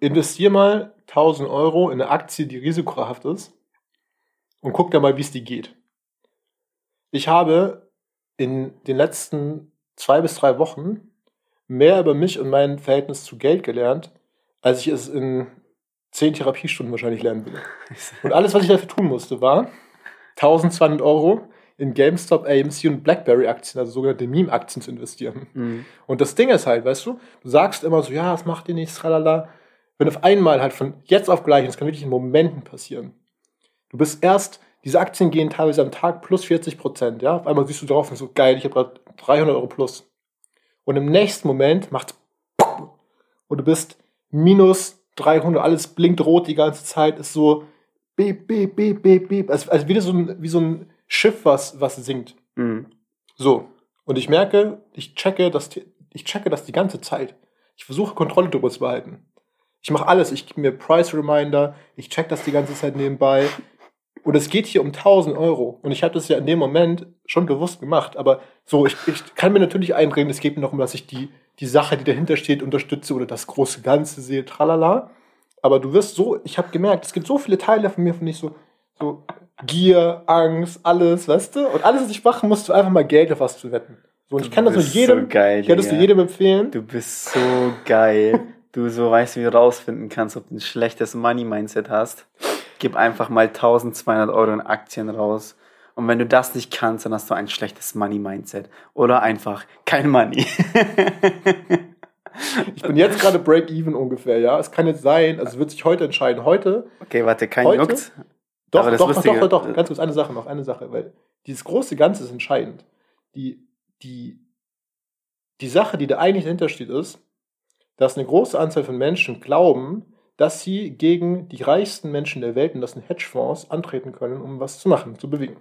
investier mal 1000 Euro in eine Aktie, die risikohaft ist und guck da mal, wie es die geht. Ich habe in den letzten zwei bis drei Wochen mehr über mich und mein Verhältnis zu Geld gelernt, als ich es in zehn Therapiestunden wahrscheinlich lernen würde. Und alles, was ich dafür tun musste, war 1200 Euro in GameStop, AMC und BlackBerry-Aktien, also sogenannte Meme-Aktien zu investieren. Mhm. Und das Ding ist halt, weißt du, du sagst immer so, ja, das macht dir nichts, tralala. Wenn auf einmal halt von jetzt auf gleich, und das kann wirklich in Momenten passieren, du bist erst, diese Aktien gehen teilweise am Tag plus 40 Prozent, ja, auf einmal siehst du drauf und so, geil, ich habe gerade 300 Euro plus. Und im nächsten Moment macht und du bist minus 300, alles blinkt rot die ganze Zeit, ist so beep, beep, beep, beep, beep, also, also wie so ein, wie so ein Schiff, was, was sinkt. Mhm. So. Und ich merke, ich checke das, ich checke das die ganze Zeit. Ich versuche Kontrolle darüber zu behalten. Ich mache alles. Ich gebe mir Price Reminder. Ich check das die ganze Zeit nebenbei. Und es geht hier um 1000 Euro. Und ich habe das ja in dem Moment schon bewusst gemacht. Aber so, ich, ich kann mir natürlich einreden, es geht mir noch um, dass ich die, die Sache, die dahinter steht, unterstütze oder das große Ganze sehe, tralala. Aber du wirst so, ich habe gemerkt, es gibt so viele Teile von mir, von ich so, so Gier, Angst, alles, weißt du? Und alles, was ich machen musst du einfach mal Geld auf was zu wetten. So, und ich kann das mit bist jedem, so geil, ich kann das Digga. dir jedem empfehlen. Du bist so geil. Du so weißt, wie du rausfinden kannst, ob du ein schlechtes Money-Mindset hast. Gib einfach mal 1200 Euro in Aktien raus. Und wenn du das nicht kannst, dann hast du ein schlechtes Money-Mindset. Oder einfach kein Money. Ich bin jetzt gerade Break-Even ungefähr, ja. Es kann jetzt sein, also es wird sich heute entscheiden. Heute, okay, warte, kein Heute? Juckt. doch, doch, doch, doch, doch, ganz kurz, eine Sache noch, eine Sache, weil dieses große Ganze ist entscheidend. Die, die, die Sache, die da eigentlich dahinter steht, ist, dass eine große Anzahl von Menschen glauben, dass sie gegen die reichsten Menschen der Welt, und das sind Hedgefonds, antreten können, um was zu machen, zu bewegen.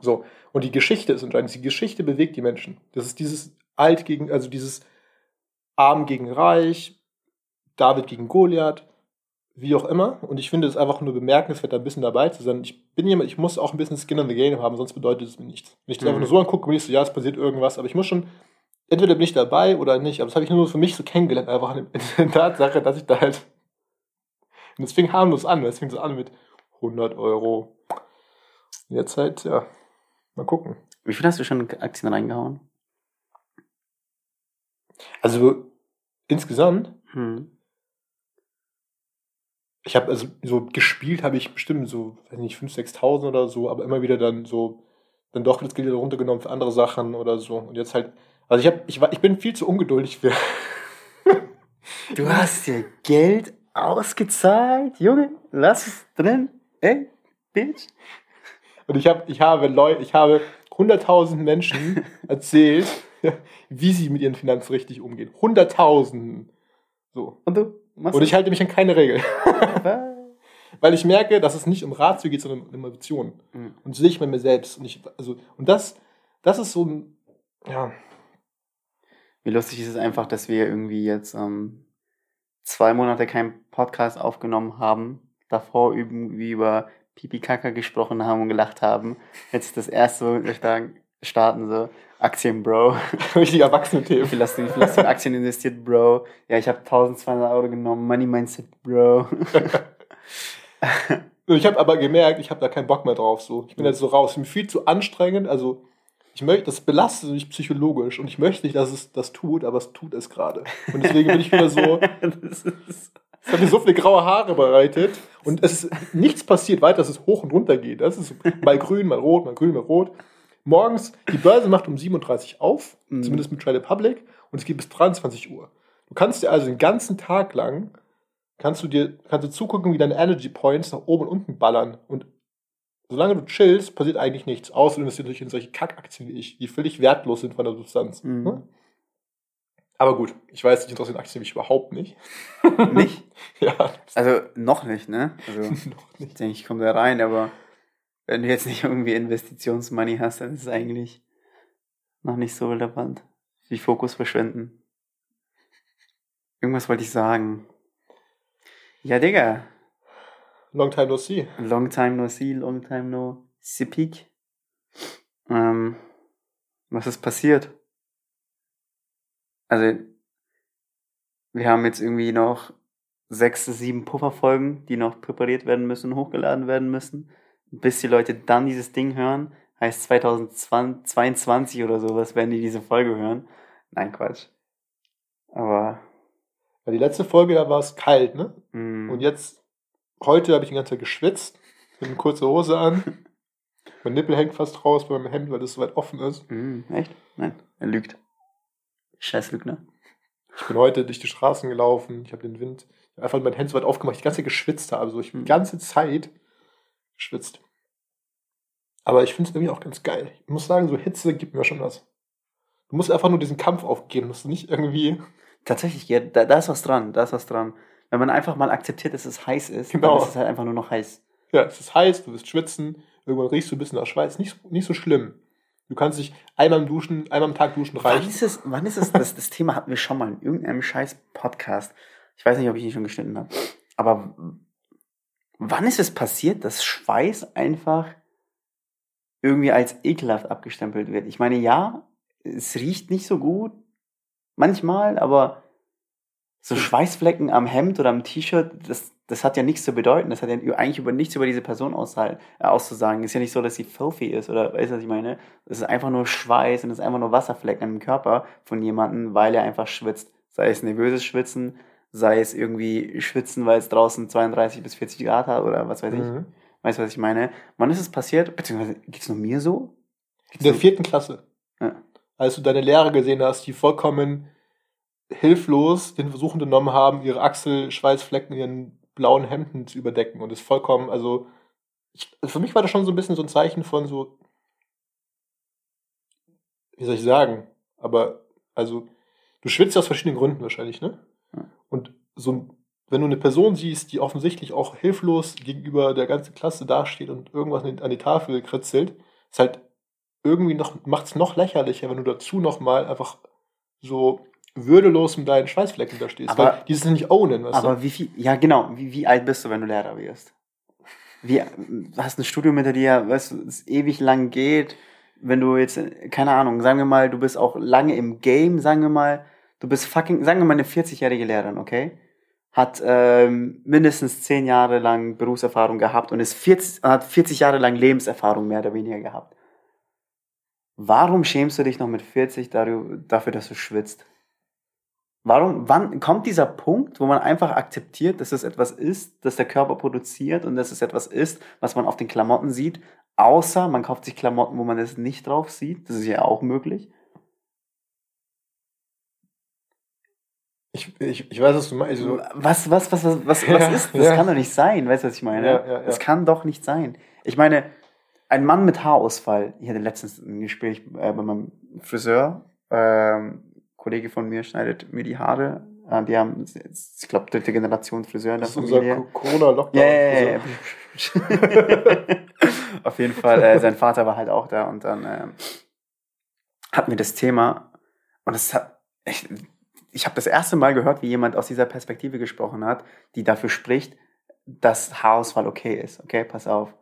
So, und die Geschichte ist entscheidend. Die Geschichte bewegt die Menschen. Das ist dieses Alt gegen, also dieses Arm gegen Reich, David gegen Goliath, wie auch immer. Und ich finde es einfach nur bemerkenswert, da ein bisschen dabei zu sein. Ich bin jemand, ich muss auch ein bisschen Skin in the Game haben, sonst bedeutet es mir nichts. Wenn ich das Mhm. einfach nur so angucke, bin ich so, ja, es passiert irgendwas, aber ich muss schon, entweder bin ich dabei oder nicht. Aber das habe ich nur für mich so kennengelernt, einfach in der Tatsache, dass ich da halt. Und es fing harmlos an, es fing so an mit 100 Euro. Und jetzt halt, ja, mal gucken. Wie viel hast du schon in Aktien reingehauen? Also insgesamt, Hm. ich habe also so gespielt, habe ich bestimmt so, weiß nicht, 5.000, 6.000 oder so, aber immer wieder dann so, dann doch das Geld wieder runtergenommen für andere Sachen oder so. Und jetzt halt, also ich, hab, ich, war- ich bin viel zu ungeduldig für. Du hast dir Geld ausgezahlt, Junge. Lass es drin. Ey, Bitch. Und ich, hab, ich habe Leute, ich habe 100.000 Menschen erzählt, wie sie mit ihren Finanzen richtig umgehen. 100.000. So. Und du? Und ich halte mich an keine Regel. Weil ich merke, dass es nicht um Ratio geht, sondern um Emotionen. Mhm. Und sehe ich bei mir selbst. Und, ich, also, und das, das ist so ein, ja, Wie lustig ist es einfach, dass wir irgendwie jetzt ähm, zwei Monate keinen Podcast aufgenommen haben, davor irgendwie über Pipi Kaka gesprochen haben und gelacht haben. Jetzt das erste, wo wir starten- starten so, Aktien, Bro. richtig erwachsene Themen. wie hast du in Aktien investiert, Bro? Ja, ich habe 1200 Euro genommen, Money Mindset, Bro. Ich habe aber gemerkt, ich habe da keinen Bock mehr drauf. So. Ich bin jetzt so raus. Ich bin viel zu anstrengend. Also, ich möchte, das belastet mich psychologisch. Und ich möchte nicht, dass es das tut, aber es tut es gerade. Und deswegen bin ich wieder so, es hat mir so viele graue Haare bereitet. Und es ist nichts passiert weiter, dass es hoch und runter geht. Das ist mal grün, mal rot, mal grün, mal rot. Morgens, die Börse macht um 37 auf, Mhm. zumindest mit Trade Public, und es geht bis 23 Uhr. Du kannst dir also den ganzen Tag lang, kannst du dir, kannst du zugucken, wie deine Energy Points nach oben und unten ballern. Und solange du chillst, passiert eigentlich nichts. Außer du investierst natürlich in solche Kackaktien wie ich, die völlig wertlos sind von der Substanz. Mhm. Ne? Aber gut, ich weiß, dich interessieren Aktien mich überhaupt nicht. nicht? ja, Also, noch nicht, ne? Also, noch ich nicht. denke, ich komme da rein, aber wenn du jetzt nicht irgendwie Investitionsmoney hast, dann ist es eigentlich noch nicht so relevant. Wie Fokus verschwenden. Irgendwas wollte ich sagen. Ja, Digga. Long time no see. Long time no see, long time no speak. Ähm, was ist passiert? Also, wir haben jetzt irgendwie noch sechs, sieben Pufferfolgen, die noch präpariert werden müssen, hochgeladen werden müssen. Bis die Leute dann dieses Ding hören, heißt 2022 oder sowas, werden die diese Folge hören. Nein, Quatsch. Aber. Ja, die letzte Folge, da war es kalt, ne? Mm, Und jetzt, heute habe ich die ganze Zeit geschwitzt, mit eine kurze Hose an. mein Nippel hängt fast raus bei meinem Hemd, weil das so weit offen ist. mm, echt? Nein, er lügt. Scheiß Lügner. Ich bin heute durch die Straßen gelaufen, ich habe den Wind einfach mein Hemd so weit aufgemacht, ich die ganze Zeit geschwitzt habe. So, ich die Hm. ganze Zeit geschwitzt. Aber ich finde es irgendwie auch ganz geil. Ich muss sagen, so Hitze gibt mir schon was. Du musst einfach nur diesen Kampf aufgehen, musst du nicht irgendwie. Tatsächlich, ja, da, da ist was dran, da ist was dran. Wenn man einfach mal akzeptiert, dass es heiß ist, Genau. dann ist es halt einfach nur noch heiß. Ja, es ist heiß, du wirst schwitzen, irgendwann riechst du ein bisschen nach Schweiz. Nicht, so- nicht so schlimm. Du kannst dich einmal im Duschen, einmal am Tag duschen Wann reichen. ist es, wann ist es, das, das Thema hatten wir schon mal in irgendeinem scheiß Podcast. Ich weiß nicht, ob ich ihn schon geschnitten habe. Aber wann ist es passiert, dass Schweiß einfach irgendwie als ekelhaft abgestempelt wird? Ich meine, ja, es riecht nicht so gut. Manchmal, aber so Schweißflecken am Hemd oder am T-Shirt, das, das hat ja nichts zu bedeuten. Das hat ja eigentlich über nichts über diese Person äh, auszusagen. Ist ja nicht so, dass sie filthy ist oder weißt du, was ich meine? Es ist einfach nur Schweiß und es ist einfach nur Wasserflecken im Körper von jemandem, weil er einfach schwitzt. Sei es nervöses Schwitzen, sei es irgendwie Schwitzen, weil es draußen 32 bis 40 Grad hat oder was weiß ich. Mhm. Weißt du, was ich meine? Wann ist es passiert? Beziehungsweise, geht's nur mir so? In der vierten Klasse. Ja. Als du deine Lehrer gesehen hast, die vollkommen hilflos den Versuch unternommen haben, ihre Achselschweißflecken in ihren blauen Hemden zu überdecken und es vollkommen, also ich, für mich war das schon so ein bisschen so ein Zeichen von so, wie soll ich sagen, aber also du schwitzt ja aus verschiedenen Gründen wahrscheinlich, ne? Ja. Und so ein, wenn du eine Person siehst, die offensichtlich auch hilflos gegenüber der ganzen Klasse dasteht und irgendwas an die- Tafel kritzelt, ist halt irgendwie noch, macht es noch lächerlicher, wenn du dazu noch mal einfach so würdelos mit deinen Schweißflecken da stehst. Aber- weil die es nicht ownen, weißt Aber du? wie viel, ja genau, wie, wie alt bist du, wenn du Lehrer wirst? Wie, hast ein Studium hinter dir, weißt du, es ewig lang geht, wenn du jetzt, keine Ahnung, sagen wir mal, du bist auch lange im Game, sagen wir mal, du bist fucking, sagen wir mal eine 40-jährige Lehrerin, okay? Hat ähm, mindestens 10 Jahre lang Berufserfahrung gehabt und ist 40, hat 40 Jahre lang Lebenserfahrung mehr oder weniger gehabt. Warum schämst du dich noch mit 40 darüber, dafür, dass du schwitzt? Warum, wann kommt dieser Punkt, wo man einfach akzeptiert, dass es etwas ist, das der Körper produziert und dass es etwas ist, was man auf den Klamotten sieht, außer man kauft sich Klamotten, wo man es nicht drauf sieht, das ist ja auch möglich. Ich, ich, ich weiß, was du meinst. Also, Was, was, was, was, was, Ja, was ist? Das ja. kann doch nicht sein, weißt du, was ich meine? Ja. Das kann doch nicht sein. Ich meine, ein Mann mit Haarausfall, ich hatte letztens ein Gespräch äh, bei meinem Friseur, ähm, Kollege von mir schneidet mir die Haare, äh, die haben, ich glaube, dritte Generation Friseur in der das ist unser Familie. Co- Corona-Lockdown. Ja, ja, ja. Auf jeden Fall, äh, sein Vater war halt auch da und dann ähm, hatten wir das Thema und es hat, ich, ich habe das erste Mal gehört, wie jemand aus dieser Perspektive gesprochen hat, die dafür spricht, dass Haarausfall okay ist. Okay, pass auf.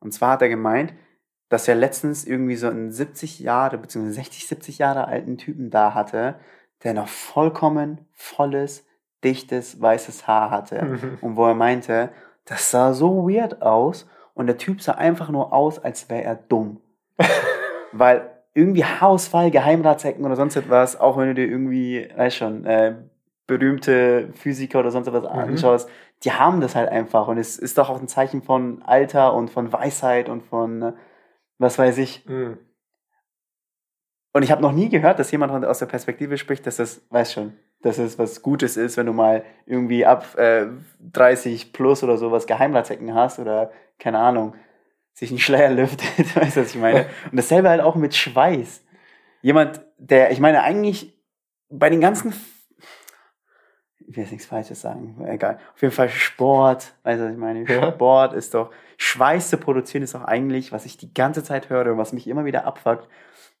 Und zwar hat er gemeint, dass er letztens irgendwie so einen 70 Jahre bzw. 60, 70 Jahre alten Typen da hatte, der noch vollkommen volles, dichtes, weißes Haar hatte. Mhm. Und wo er meinte, das sah so weird aus und der Typ sah einfach nur aus, als wäre er dumm. Weil irgendwie Haarausfall, Geheimratsecken oder sonst etwas, auch wenn du dir irgendwie, weißt schon, äh, berühmte Physiker oder sonst etwas anschaust, die haben das halt einfach und es ist doch auch ein Zeichen von Alter und von Weisheit und von, was weiß ich. Mhm. Und ich habe noch nie gehört, dass jemand aus der Perspektive spricht, dass das, weiß schon, dass es was Gutes ist, wenn du mal irgendwie ab äh, 30 plus oder sowas Geheimratsecken hast oder keine Ahnung, sich ein Schleier lüftet, weißt du, was ich meine? Und dasselbe halt auch mit Schweiß. Jemand, der, ich meine, eigentlich bei den ganzen, ich will jetzt nichts Falsches sagen, egal. Auf jeden Fall Sport, weißt du, was ich meine? Ja. Sport ist doch, Schweiß zu produzieren ist doch eigentlich, was ich die ganze Zeit höre und was mich immer wieder abfuckt,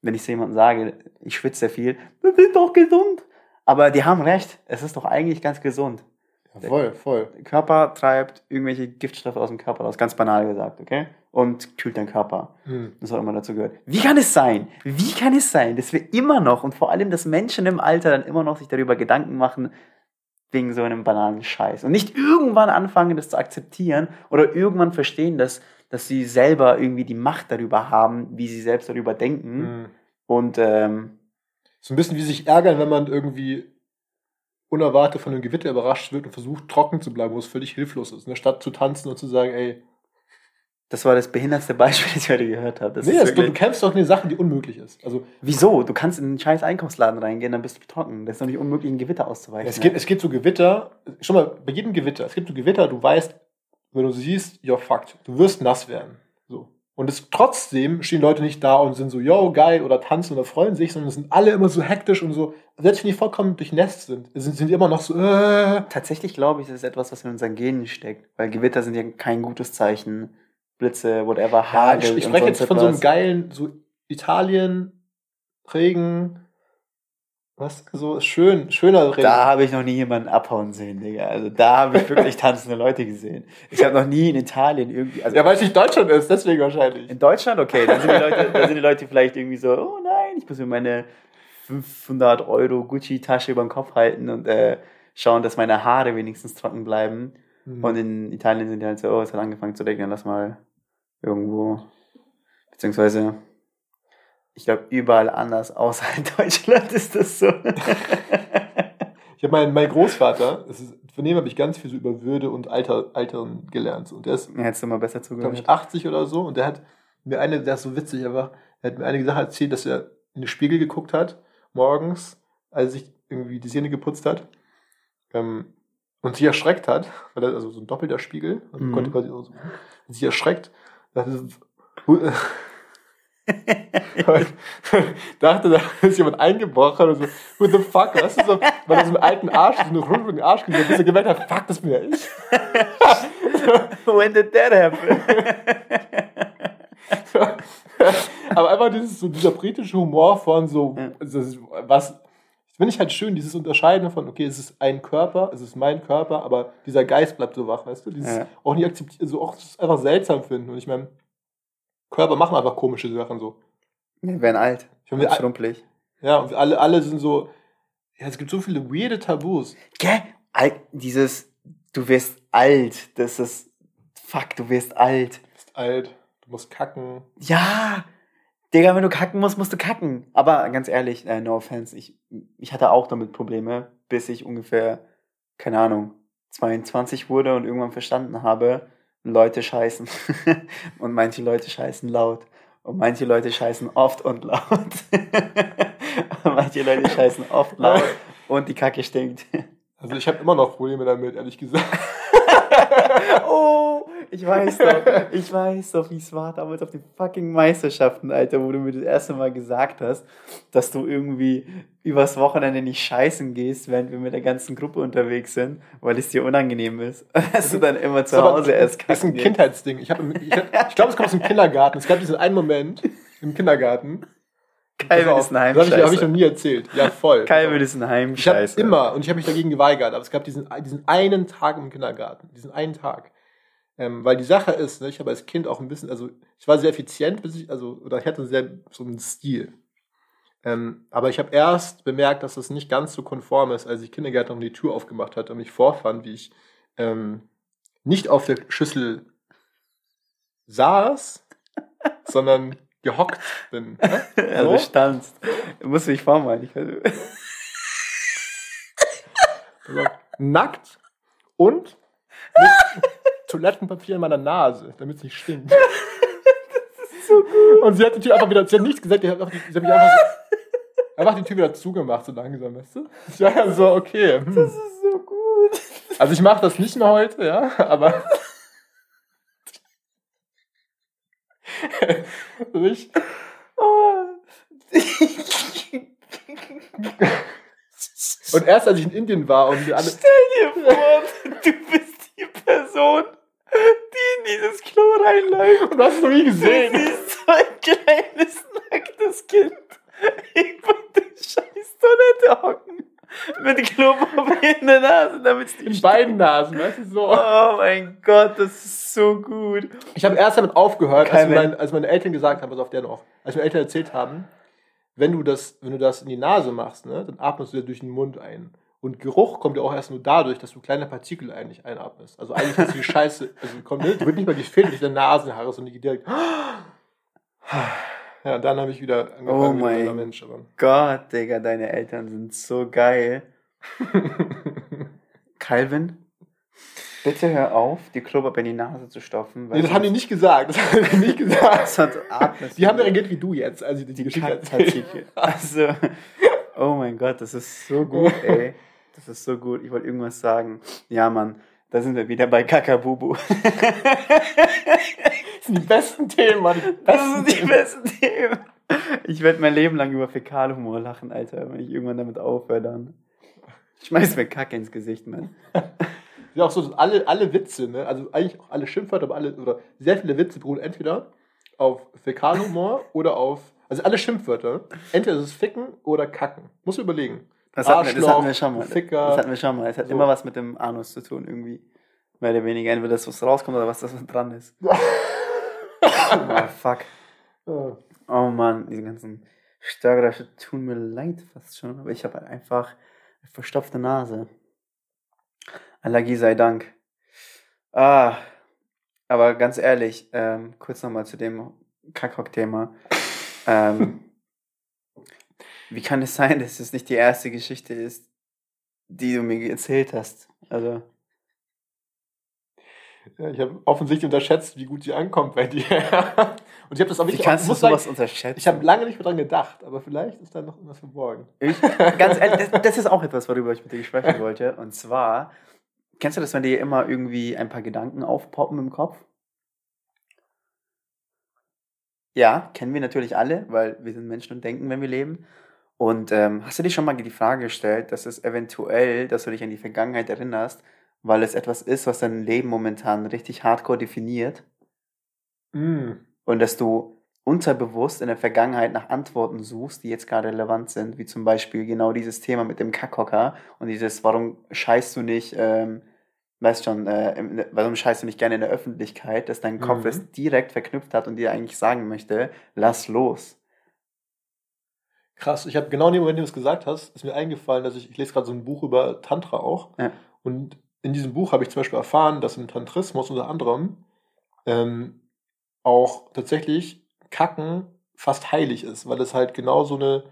wenn ich zu jemandem sage, ich schwitze sehr viel, das ist doch gesund. Aber die haben recht, es ist doch eigentlich ganz gesund. Ja, voll, voll. Der Körper treibt irgendwelche Giftstoffe aus dem Körper raus, ganz banal gesagt, okay? Und kühlt deinen Körper. Mhm. Das hat immer dazu gehört. Wie kann es sein? Wie kann es sein, dass wir immer noch und vor allem, dass Menschen im Alter dann immer noch sich darüber Gedanken machen, wegen so einem banalen Scheiß. Und nicht irgendwann anfangen, das zu akzeptieren oder irgendwann verstehen, dass, dass sie selber irgendwie die Macht darüber haben, wie sie selbst darüber denken. Mhm. Und ähm, So ein bisschen wie sich ärgern, wenn man irgendwie unerwartet von einem Gewitter überrascht wird und versucht, trocken zu bleiben, wo es völlig hilflos ist. Ne? Statt zu tanzen und zu sagen, ey, das war das behindertste Beispiel, das ich heute gehört habe. Das nee, ist das, du, wirklich, du kämpfst doch eine Sache, die unmöglich ist. Also wieso? Du kannst in einen scheiß Einkaufsladen reingehen, dann bist du trocken. Das ist doch nicht unmöglich, ein Gewitter auszuweichen. es, gibt, es gibt so Gewitter, schon mal, bei jedem Gewitter, es gibt so Gewitter, du weißt, wenn du sie siehst, you're fucked. Du wirst nass werden. So. Und es, trotzdem stehen Leute nicht da und sind so, yo, geil, oder tanzen oder freuen sich, sondern es sind alle immer so hektisch und so, selbst wenn die vollkommen durchnässt sind, sind, sind die immer noch so, äh, Tatsächlich glaube ich, das ist etwas, was in unseren Genen steckt. Weil Gewitter sind ja kein gutes Zeichen. Blitze, whatever, Ja, Hagel ich, ich spreche jetzt von so einem geilen, so Italien, Regen, was, so schön, schöner Regen. Da habe ich noch nie jemanden abhauen sehen, Digga. Also da habe ich wirklich tanzende Leute gesehen. Ich habe noch nie in Italien irgendwie. Also ja, weil es nicht Deutschland ist, deswegen wahrscheinlich. in Deutschland, okay, dann sind, die Leute, dann sind die Leute vielleicht irgendwie so, oh nein, ich muss mir meine 500 Euro Gucci-Tasche über den Kopf halten und äh, schauen, dass meine Haare wenigstens trocken bleiben. Mhm. Und in Italien sind die halt so, oh, es hat angefangen zu regnen, lass mal irgendwo. Beziehungsweise, ich glaube, überall anders außerhalb Deutschland ist das so. Ich habe meinen mein Großvater, das ist, von dem habe ich ganz viel so über Würde und Alter, Altern gelernt. Und der ist, Hättest du mal besser glaube zugehört. ich, 80 oder so. Und der hat mir eine, der ist so witzig einfach, er hat mir eine Sache erzählt, dass er in den Spiegel geguckt hat, morgens, als er sich irgendwie die Zähne geputzt hat. Ähm, und sich erschreckt hat, weil er, also so ein doppelter Spiegel, also Mhm. konnte quasi so, sich erschreckt, dachte, da ist jemand eingebrochen und so, who the fuck, weißt du, so, weil so einen alten Arsch, so einen rundlichen Arsch hat, bis er gemerkt hat, fuck, das bin ja ich. When did that happen? Aber einfach dieses, so dieser britische Humor von so, ist, was, finde ich halt schön, dieses Unterscheiden von, okay, es ist ein Körper, es ist mein Körper, aber dieser Geist bleibt so wach, weißt du? Dieses Ja. auch nicht akzeptieren, also auch das einfach seltsam finden. Und ich meine, Körper machen einfach komische Sachen so. Wir werden alt. Ich meine, Und wir, schrumpelig. ja, und alle, alle sind so, ja, es gibt so viele weirde Tabus. Gell? Al- Dieses, du wirst alt, das ist, fuck, du wirst alt. Du bist alt, du musst kacken. Ja, Digga, wenn du kacken musst, musst du kacken. Aber ganz ehrlich, äh, no offense, ich, ich hatte auch damit Probleme, bis ich ungefähr, keine Ahnung, 22 wurde und irgendwann verstanden habe, Leute scheißen. und manche Leute scheißen laut. Und manche Leute scheißen oft und laut. und manche Leute scheißen oft laut und die Kacke stinkt. Also ich habe immer noch Probleme damit, ehrlich gesagt. Oh, ich weiß doch, ich weiß doch, wie es war damals auf den fucking Meisterschaften, Alter, wo du mir das erste Mal gesagt hast, dass du irgendwie übers Wochenende nicht scheißen gehst, während wir mit der ganzen Gruppe unterwegs sind, weil es dir unangenehm ist. Dass du dann immer zu Hause erst Das ist ein kacken gehst. Kindheitsding. Ich, hab, ich, hab- ich glaube, es kommt aus dem Kindergarten. Es gab diesen einen Moment im Kindergarten. Calvin auf, ist ein Das habe ich, hab ich noch Heimscheißer. nie erzählt. Ja, voll. Calvin ist ein Ich habe Heimscheißer. immer, und ich habe mich dagegen geweigert, aber es gab diesen, diesen einen Tag im Kindergarten. Diesen einen Tag. Ähm, weil die Sache ist, ne, ich habe als Kind auch ein bisschen, also ich war sehr effizient, bis ich, also, oder ich hatte sehr so einen Stil. Ähm, aber ich habe erst bemerkt, dass das nicht ganz so konform ist, als ich Kindergärtnerin die Tür aufgemacht hat und mich vorfand, wie ich ähm, nicht auf der Schüssel saß, sondern gehockt bin. Ne? Also So? standst. Du musst dich vormalen. Ich weiß- Also, nackt und mit Toilettenpapier in meiner Nase, damit es nicht stinkt. Und sie hat die Tür einfach wieder, sie hat nichts gesagt, die hat einfach, sie hat mich einfach, so, einfach die Tür wieder zugemacht, so langsam, weißt du? Ich war ja so, okay. Hm. Das ist so gut. Also ich mache das nicht mehr heute, ja, aber. Ich, Oh. und erst als ich in Indien war und wir alle. Stell dir vor, du bist die Person, die in dieses Klo reinläuft. Und du hast noch nie Du gesehen. siehst so ein kleines, nacktes Kind über der scheiß Toilette hocken. Mit Klopapier in der Nase, damit es In nicht beiden Nasen, weißt du, so. Oh mein Gott, das ist so gut. Ich habe erst damit aufgehört, als, mein, als meine Eltern gesagt haben, pass auf der noch, als meine Eltern erzählt haben, wenn du das, wenn du das in die Nase machst, ne, dann atmest du ja durch den Mund ein. Und Geruch kommt ja auch erst nur dadurch, dass du kleine Partikel eigentlich einatmest. Also eigentlich ist die Scheiße, also kommt, ne, wird nicht mal gefiltert durch deine Nasenhaare, sondern die geht direkt. Ja, dann habe ich wieder angefangen Oh mein Mensch. Aber. Gott, Digga, deine Eltern sind so geil. Calvin, bitte hör auf, die Klopapier in die Nase zu stopfen. nee, das haben die nicht gesagt. Das haben die nicht gesagt. Sonst atmest Die haben reagiert wie du jetzt, als ich die die Geschichte erzählt. Also, oh mein Gott, das ist so gut, ey. Das ist so gut. Ich wollte irgendwas sagen. Ja, Mann, da sind wir wieder bei Kakabubu. Das sind die besten Themen, Mann. Das sind die besten Themen. Ich werde mein Leben lang über Fäkalhumor lachen, Alter, wenn ich irgendwann damit aufhöre dann. Schmeiß mir Kacke ins Gesicht, Mann. Ja, auch so, alle, alle Witze, ne? also eigentlich auch alle Schimpfwörter, aber alle, oder sehr viele Witze beruhen entweder auf Fäkalhumor oder auf, also alle Schimpfwörter, entweder ist es Ficken oder Kacken. Muss überlegen. Das hatten, wir, das hatten wir schon mal. Ficker. Das hatten wir schon mal. Es hat So. immer was mit dem Anus zu tun, irgendwie. Mehr oder weniger. Entweder das, was rauskommt oder was das was dran ist. oh, fuck. Oh Mann, diese ganzen Störgeräusche tun mir leid fast schon, aber ich habe halt einfach eine verstopfte Nase. Allergie sei Dank. Ah, aber ganz ehrlich, ähm, kurz nochmal zu dem Kackhock-Thema. Ähm, wie kann es sein, dass es nicht die erste Geschichte ist, die du mir erzählt hast? Also, Ja, ich habe offensichtlich unterschätzt, wie gut sie ankommt bei dir. Und ich habe das auch wie wirklich, kannst du muss sagen, sowas unterschätzen? ich habe lange nicht mehr dran gedacht, aber vielleicht ist da noch irgendwas verborgen. Ich, ganz ehrlich, das, das ist auch etwas, worüber ich mit dir sprechen wollte. Und zwar, kennst du das, wenn dir immer irgendwie ein paar Gedanken aufpoppen im Kopf? Ja, kennen wir natürlich alle, weil wir sind Menschen und denken, wenn wir leben. Und ähm, hast du dir schon mal die Frage gestellt, dass es eventuell, dass du dich an die Vergangenheit erinnerst, weil es etwas ist, was dein Leben momentan richtig hardcore definiert? Mm. und dass du unterbewusst in der Vergangenheit nach Antworten suchst, die jetzt gerade relevant sind, wie zum Beispiel genau dieses Thema mit dem Kackhocker und dieses, warum scheißt du nicht, ähm, weißt schon, äh, im- warum scheißt du nicht gerne in der Öffentlichkeit, dass dein Kopf Mhm. es direkt verknüpft hat und dir eigentlich sagen möchte, lass los. Krass, ich habe genau in dem Moment, wo du es gesagt hast, ist mir eingefallen, dass ich, ich lese gerade so ein Buch über Tantra auch. Ja. Und in diesem Buch habe ich zum Beispiel erfahren, dass im Tantrismus unter anderem ähm, auch tatsächlich Kacken fast heilig ist, weil es halt genau so eine,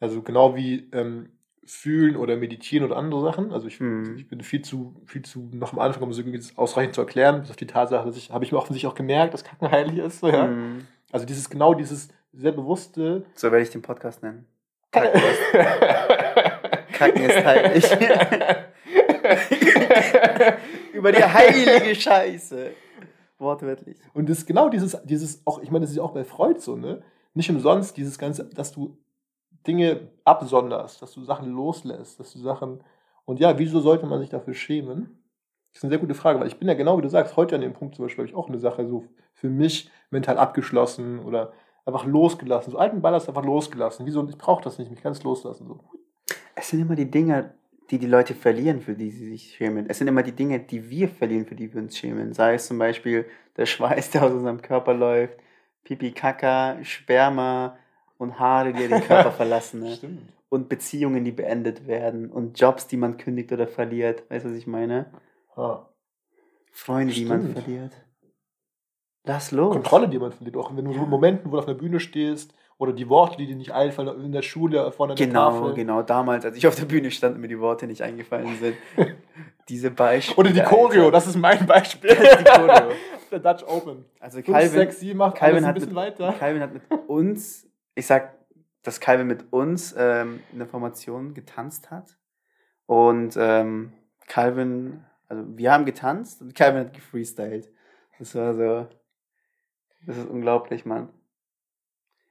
also genau wie ähm, Fühlen oder Meditieren oder andere Sachen. Also ich, Mhm. ich bin viel zu, viel zu noch am Anfang, um es irgendwie ausreichend zu erklären, bis auf die Tatsache, dass ich, habe ich mir offensichtlich auch gemerkt, dass Kacken heilig ist. So, ja. Hm, Also dieses genau dieses sehr bewusste So werde ich den Podcast nennen. Kacken ist, Kacken ist heilig. Über die heilige Scheiße. Wortwörtlich. Und das ist genau dieses, dieses, auch, ich meine, das ist ja auch bei Freud so, ne? Nicht umsonst dieses Ganze, dass du Dinge absonderst, dass du Sachen loslässt, dass du Sachen. Und ja, wieso sollte man sich dafür schämen? Das ist eine sehr gute Frage, weil ich bin ja genau wie du sagst, heute an dem Punkt zum Beispiel habe ich auch eine Sache so für mich mental abgeschlossen oder einfach losgelassen. So alten Ballast einfach losgelassen. Wieso? Ich brauche das nicht, mich ganz loslassen. So. Es sind immer die Dinge, die die Leute verlieren, für die sie sich schämen. Es sind immer die Dinge, die wir verlieren, für die wir uns schämen. Sei es zum Beispiel der Schweiß, der aus unserem Körper läuft, Pipi, Kaka, Sperma und Haare, die den Körper verlassen. Ne? Stimmt. Und Beziehungen, die beendet werden. Und Jobs, die man kündigt oder verliert. Weißt du, was ich meine? Ah. Freunde, die man Stimmt. verliert. Lass los. Kontrolle, die man verliert. Auch wenn du so Ja. Momenten, wo du auf einer Bühne stehst oder die Worte, die dir nicht einfallen, in der Schule vorne an der Genau, Tafel. genau. Damals, als ich auf der Bühne stand und mir die Worte nicht eingefallen sind. Diese Beispiele. Oder die Choreo, das ist mein Beispiel. Ist die Choreo. der Dutch Open. Also 5, Calvin, 6, 7 macht Calvin ein hat, bisschen mit, weiter. Calvin hat mit uns, ich sag, dass Calvin mit uns ähm, in der Formation getanzt hat. Und ähm, Calvin, also wir haben getanzt und Calvin hat gefreestylt. Das war so, das ist unglaublich, Mann.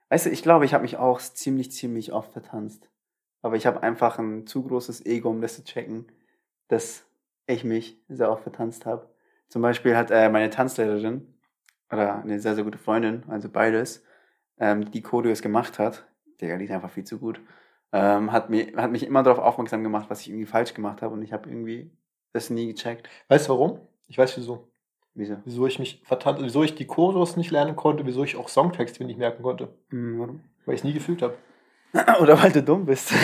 Weißt du, ich glaube, ich habe mich auch ziemlich, ziemlich oft vertanzt. Aber ich habe einfach ein zu großes Ego, um das zu checken, dass ich mich sehr oft vertanzt habe. Zum Beispiel hat äh, meine Tanzlehrerin oder eine sehr, sehr gute Freundin, also beides, ähm, die Choreos gemacht hat, Digga, die einfach viel zu gut, ähm, hat, mir, hat mich immer darauf aufmerksam gemacht, was ich irgendwie falsch gemacht habe und ich habe irgendwie das nie gecheckt. Weißt du warum? Ich weiß wieso. Wieso? Wieso ich mich vertanzt, wieso ich die Choreos nicht lernen konnte, wieso ich auch Songtexte nicht merken konnte. Hm, warum? Weil ich es nie gefühlt habe. Oder weil du dumm bist.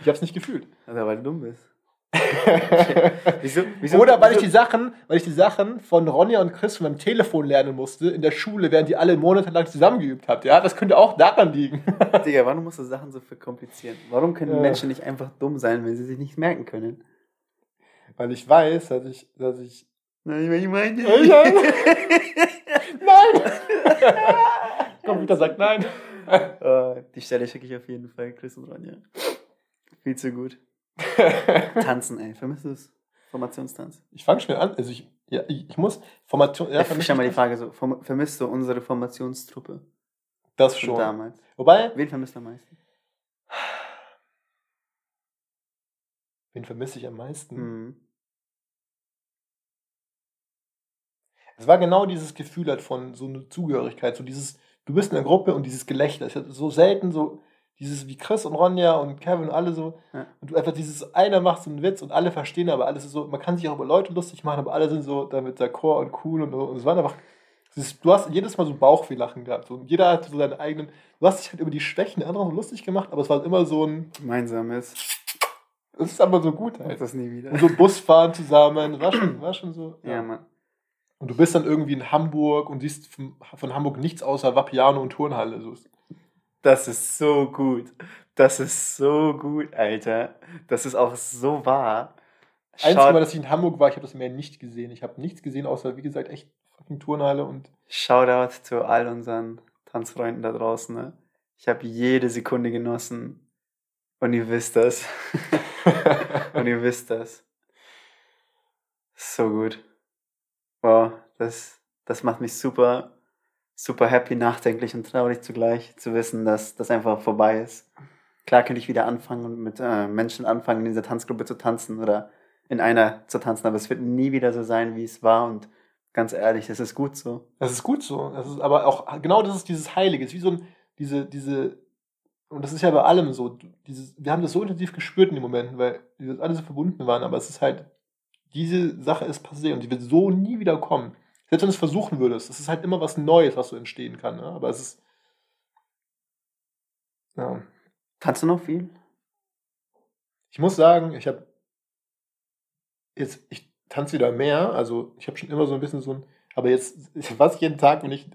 Ich habe es nicht gefühlt. Also, weil du dumm bist. wieso, wieso, Oder weil ich die Sachen, weil ich die Sachen von Ronja und Chris von meinem Telefon lernen musste in der Schule, während die alle monatelang zusammengeübt habt. Ja, das könnte auch daran liegen. Digga, warum musst du Sachen so verkomplizieren? Warum können ja. Menschen nicht einfach dumm sein, wenn sie sich nicht merken können? Weil ich weiß, dass ich, dass ich. Nein, ich meine. nein! Computer sagt nein. Uh, die Stelle schicke ich auf jeden Fall, Chris und Ronja. Viel zu gut. Tanzen, ey. Vermisst du es? Formationstanz. Ich fange schnell an. Also ich, ja, ich, ich muss Formation. Ja, ich mal die Frage so: Vermisst du unsere Formationstruppe? Das schon. Damals. Wobei. Wen vermisst du am meisten? Wen vermisse ich am meisten? Mhm. Es war genau dieses Gefühl halt von so einer Zugehörigkeit, so dieses, du bist in der Gruppe und dieses Gelächter. Es ist so selten so, dieses wie Chris und Ronja und Kevin und alle so. Ja. Und du einfach dieses, einer macht so einen Witz und alle verstehen, aber alles ist so, man kann sich auch über Leute lustig machen, aber alle sind so damit d'accord und cool und, und es war einfach, ist, du hast jedes Mal so Bauchweh-Lachen gehabt. So, und jeder hat so seine eigenen, du hast dich halt über die Schwächen der anderen so lustig gemacht, aber es war immer so ein. Gemeinsames. Es ist aber so gut halt. Das nie wieder. Und so Busfahren zusammen, war schon, war schon so. Ja, ja Mann. Und du bist dann irgendwie in Hamburg und siehst von, von Hamburg nichts außer Vapiano und Turnhalle. So. Das ist so gut. Das ist so gut, Alter. Das ist auch so wahr. Einzige Mal, dass ich in Hamburg war, ich habe das Meer nicht gesehen. Ich habe nichts gesehen, außer, wie gesagt, echt fucking Turnhalle und. Shoutout zu all unseren Tanzfreunden da draußen. Ne? Ich habe jede Sekunde genossen. Und ihr wisst das. und ihr wisst das. So gut. Wow, das, das macht mich super super happy, nachdenklich und traurig zugleich zu wissen, dass das einfach vorbei ist. Klar könnte ich wieder anfangen und mit äh, Menschen anfangen, in dieser Tanzgruppe zu tanzen oder in einer zu tanzen, aber es wird nie wieder so sein, wie es war und ganz ehrlich, das ist gut so. Das ist gut so. Das ist aber auch, genau das ist dieses Heilige. Es ist wie so ein, diese, diese, und das ist ja bei allem so, dieses, wir haben das so intensiv gespürt in den Momenten, weil wir alle so verbunden waren, aber es ist halt, diese Sache ist passiert und die wird so nie wieder kommen. Selbst wenn du es versuchen würdest, es ist halt immer was Neues, was so entstehen kann. Ne? Aber es ist. Ja. Kannst du noch viel? Ich muss sagen, ich habe jetzt, ich tanze wieder mehr. Also ich habe schon immer so ein bisschen so ein, aber jetzt was jeden Tag, wenn ich,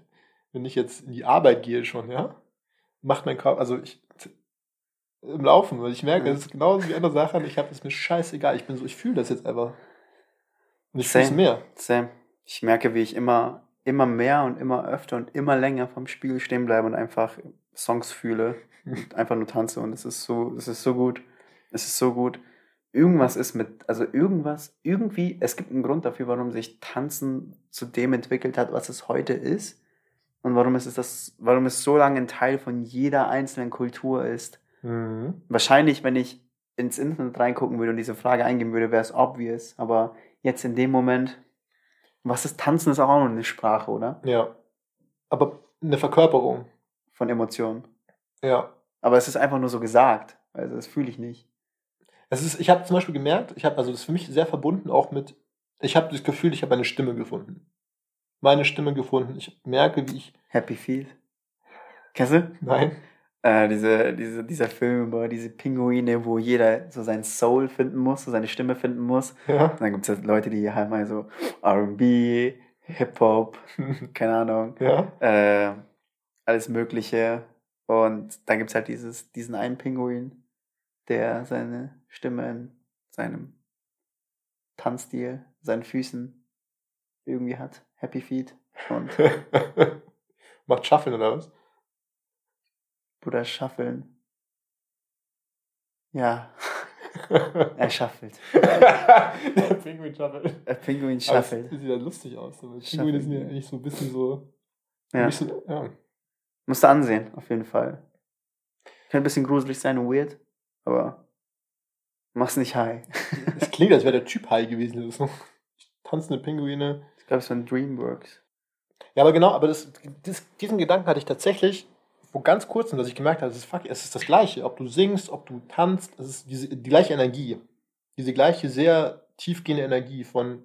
wenn ich jetzt in die Arbeit gehe schon, ja, macht mein Körper, also ich im Laufen, weil ich merke, es ist genauso wie andere Sachen. Ich habe es mir scheißegal. Ich bin so, ich fühle das jetzt einfach. Und ich es mehr. Same ich merke, wie ich immer, immer mehr und immer öfter und immer länger vom Spiegel stehen bleibe und einfach Songs fühle und einfach nur tanze und es ist so, es ist so gut. Es ist so gut. Irgendwas ist mit, also irgendwas, irgendwie, es gibt einen Grund dafür, warum sich Tanzen zu dem entwickelt hat, was es heute ist. Und warum es ist das, warum es so lange ein Teil von jeder einzelnen Kultur ist. Mhm. Wahrscheinlich, wenn ich ins Internet reingucken würde und diese Frage eingeben würde, wäre es obvious. Aber jetzt in dem Moment was ist Tanzen ist auch noch eine Sprache, oder? Ja. Aber eine Verkörperung. Von Emotionen. Ja. Aber es ist einfach nur so gesagt. Also das fühle ich nicht. Es ist, ich habe zum Beispiel gemerkt, ich habe, also das ist für mich sehr verbunden auch mit, ich habe das Gefühl, ich habe eine Stimme gefunden. Meine Stimme gefunden. Ich merke, wie ich. Happy Feet. Kennst du? Nein. Äh, diese, diese, dieser Film über diese Pinguine, wo jeder so sein Soul finden muss, so seine Stimme finden muss. Ja. Und dann gibt es halt Leute, die halt mal so RB, Hip-Hop, keine Ahnung, ja. äh, alles Mögliche. Und dann gibt es halt dieses, diesen einen Pinguin, der seine Stimme in seinem Tanzstil, seinen Füßen irgendwie hat. Happy Feet. Und Macht Schaffeln oder was? Bruder schaffeln. Ja. er schaffelt. Der Pinguin schaffelt. Der Pinguin schaffelt. Das sieht ja lustig aus. Pinguine sind ja eigentlich so ein bisschen so. Ja. So, ja. Musst du ansehen, auf jeden Fall. Kann ein bisschen gruselig sein und weird, aber mach's nicht high. Es klingt, als wäre der Typ high gewesen. Das so tanzende Pinguine. Ich glaube, es war ein Dreamworks. Ja, aber genau, aber das, das, diesen Gedanken hatte ich tatsächlich vor ganz kurzem, dass ich gemerkt habe, es ist, fuck, es ist das Gleiche. Ob du singst, ob du tanzt, es ist diese, die gleiche Energie. Diese gleiche, sehr tiefgehende Energie von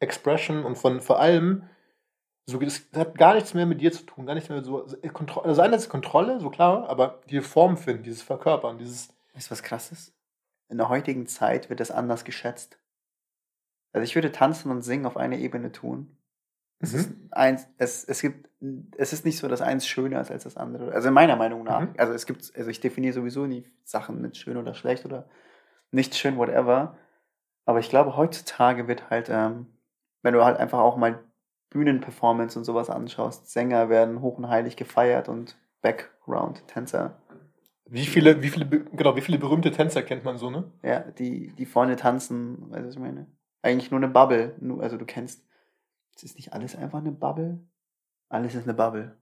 Expression und von vor allem, so, das hat gar nichts mehr mit dir zu tun, gar nichts mehr so, Kontrolle, also einerseits Kontrolle, so klar, aber die Form finden, dieses Verkörpern, dieses. Weißt du, was krass ist? in der heutigen Zeit wird das anders geschätzt. Also ich würde tanzen und singen auf einer Ebene tun. Es, Mhm. ist eins, es, es gibt, es ist nicht so, dass eins schöner ist als das andere. Also meiner Meinung nach. Mhm. Also es gibt, also ich definiere sowieso nie Sachen mit schön oder schlecht oder nicht schön, whatever. Aber ich glaube, heutzutage wird halt, ähm, wenn du halt einfach auch mal Bühnenperformance und sowas anschaust, Sänger werden hoch und heilig gefeiert und Background-Tänzer, Wie viele, wie viele, genau, wie viele berühmte Tänzer kennt man so, ne? ja, die, die vorne tanzen, weißt du, was ich meine? Eigentlich nur eine Bubble, also du kennst, es ist nicht alles einfach eine Bubble? Alles ist eine Bubble.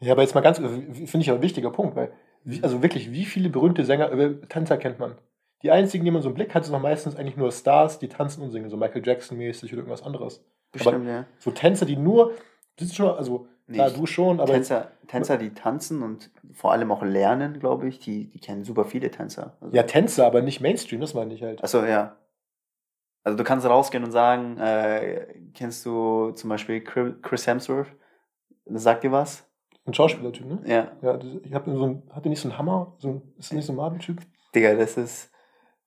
Ja, aber jetzt mal ganz, finde ich auch ein wichtiger Punkt, weil, wie, also wirklich, wie viele berühmte Sänger, Tänzer kennt man? Die einzigen, die man so im Blick hat, sind doch meistens eigentlich nur Stars, die tanzen und singen, so Michael Jackson-mäßig oder irgendwas anderes. Bestimmt, ja. So Tänzer, die nur, das ist schon, also, Nee, klar, du schon, aber Tänzer, Tänzer, die tanzen und vor allem auch lernen, glaube ich, die, die kennen super viele Tänzer. Also, ja, Tänzer, aber nicht Mainstream, das meine ich halt. Achso, ja. Also du kannst rausgehen und sagen, äh, kennst du zum Beispiel Chri- Chris Hemsworth? Sagt dir was? Ein Schauspielertyp, ne? Ja. Ja, das- ich habe so ein, hat der nicht so einen Hammer? So ein, ist das nicht so ein Marvel-Typ? Digga, das ist,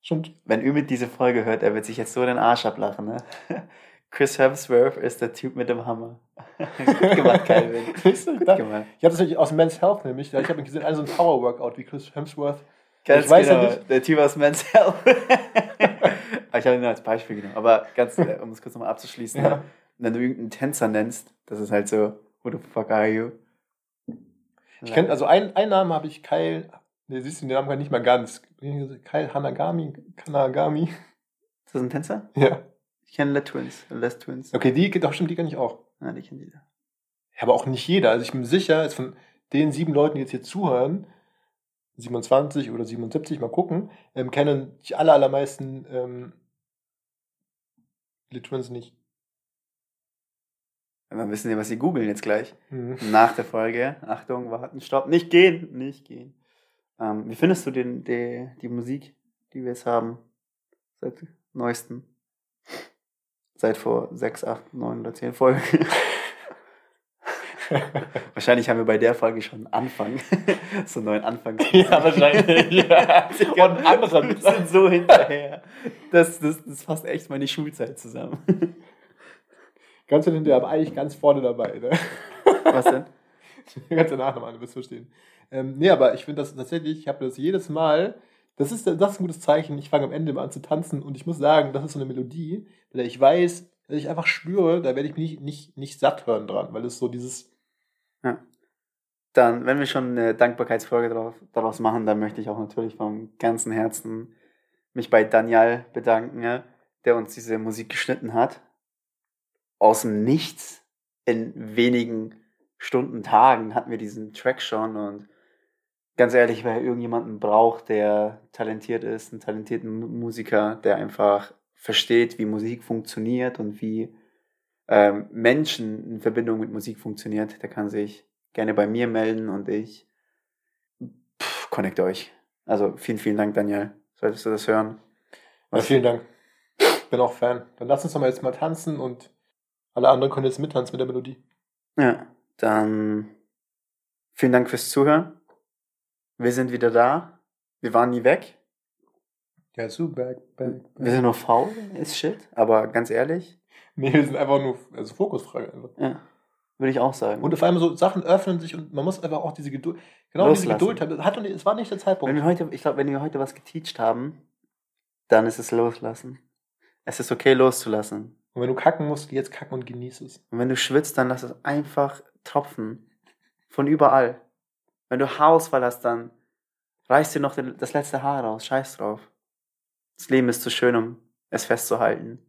Schon. wenn Ümit diese Folge hört, er wird sich jetzt so den Arsch ablachen, ne? Chris Hemsworth ist der Typ mit dem Hammer. Gut gemacht, Calvin. Gut gemacht. Ich habe das nämlich aus Men's Health nämlich, ich habe gesehen, also so ein Power-Workout wie Chris Hemsworth. Ganz Ich weiß ja genau, nicht- der Typ aus Men's Health. Ich habe ihn nur als Beispiel genommen. Aber ganz, äh, um es kurz nochmal abzuschließen, Ja. ne? wenn du irgendeinen Tänzer nennst, das ist halt so, who the fuck are you? Ich kenne, also ein, einen Namen habe ich, Kyle, ne, siehst du den Namen gar nicht mal ganz. Kyle Hanagami, Kanagami. Ist das ein Tänzer? Ja. Ich kenne Les Twins. Les Twins. Okay, die, doch stimmt, die kenne ich auch. Ja, die kennen jeder. Ja, aber auch nicht jeder. Also ich bin sicher, jetzt von den sieben Leuten, die jetzt hier zuhören, 27 oder 77, mal gucken, ähm, kennen die aller, allermeisten ähm, die Twins nicht. Dann wissen Sie, was Sie googeln jetzt gleich. Mhm. Nach der Folge. Achtung, warten, stopp. Nicht gehen. Nicht gehen. Ähm, wie findest du den, die, die Musik, die wir jetzt haben? Seit neuesten. Seit vor sechs, acht, neun oder zehn Folgen. Wahrscheinlich haben wir bei der Folge schon einen Anfang. so einen neuen Anfang. Ja, wahrscheinlich. Ja. Und Und anderen. Wir sind so hinterher. Das, das, das fasst echt meine Schulzeit zusammen. Ganz hinterher, aber eigentlich ganz vorne dabei. Ne? Was denn? Ganz danach nochmal, du wirst verstehen. Ähm, nee, aber ich finde das tatsächlich, ich habe das jedes Mal, das ist, das ist ein gutes Zeichen. Ich fange am Ende immer an zu tanzen und ich muss sagen, das ist so eine Melodie, weil ich weiß, dass ich einfach spüre, da werde ich mich nicht, nicht, nicht satt hören dran, weil es so dieses, Dann, wenn wir schon eine Dankbarkeitsfolge darauf, daraus machen, dann möchte ich auch natürlich vom ganzen Herzen mich bei Daniel bedanken, ja, der uns diese Musik geschnitten hat. Aus dem Nichts, in wenigen Stunden, Tagen hatten wir diesen Track schon und ganz ehrlich, wer irgendjemanden braucht, der talentiert ist, einen talentierten Mu- Musiker, der einfach versteht, wie Musik funktioniert und wie ähm, Menschen in Verbindung mit Musik funktioniert, der kann sich gerne bei mir melden und ich pff, connecte euch. Also vielen, vielen Dank, Daniel. Solltest du das hören? ja, vielen Dank. Bin auch Fan. Dann lass uns doch mal jetzt mal tanzen und alle anderen können jetzt mittanzen mit der Melodie. Ja, dann vielen Dank fürs Zuhören. Wir sind wieder da. Wir waren nie weg. Ja, back, Wir sind nur faul, ist shit. Aber ganz ehrlich, Nee, wir sind einfach nur, also Fokusfrage einfach. ja, würde ich auch sagen. Und vor allem so Sachen öffnen sich und man muss einfach auch diese Geduld, genau diese Loslassen. Geduld haben. Hat, und es war nicht der Zeitpunkt. wenn wir heute, ich glaube, wenn wir heute was geteacht haben, dann ist es loslassen. Es ist okay loszulassen. Und wenn du kacken musst, jetzt kacken und genieß es. Und wenn du schwitzt, dann lass es einfach tropfen. Von überall. Wenn du Haarausfall hast, dann reiß dir noch den- das letzte Haar raus. Scheiß drauf. Das Leben ist zu schön, um es festzuhalten.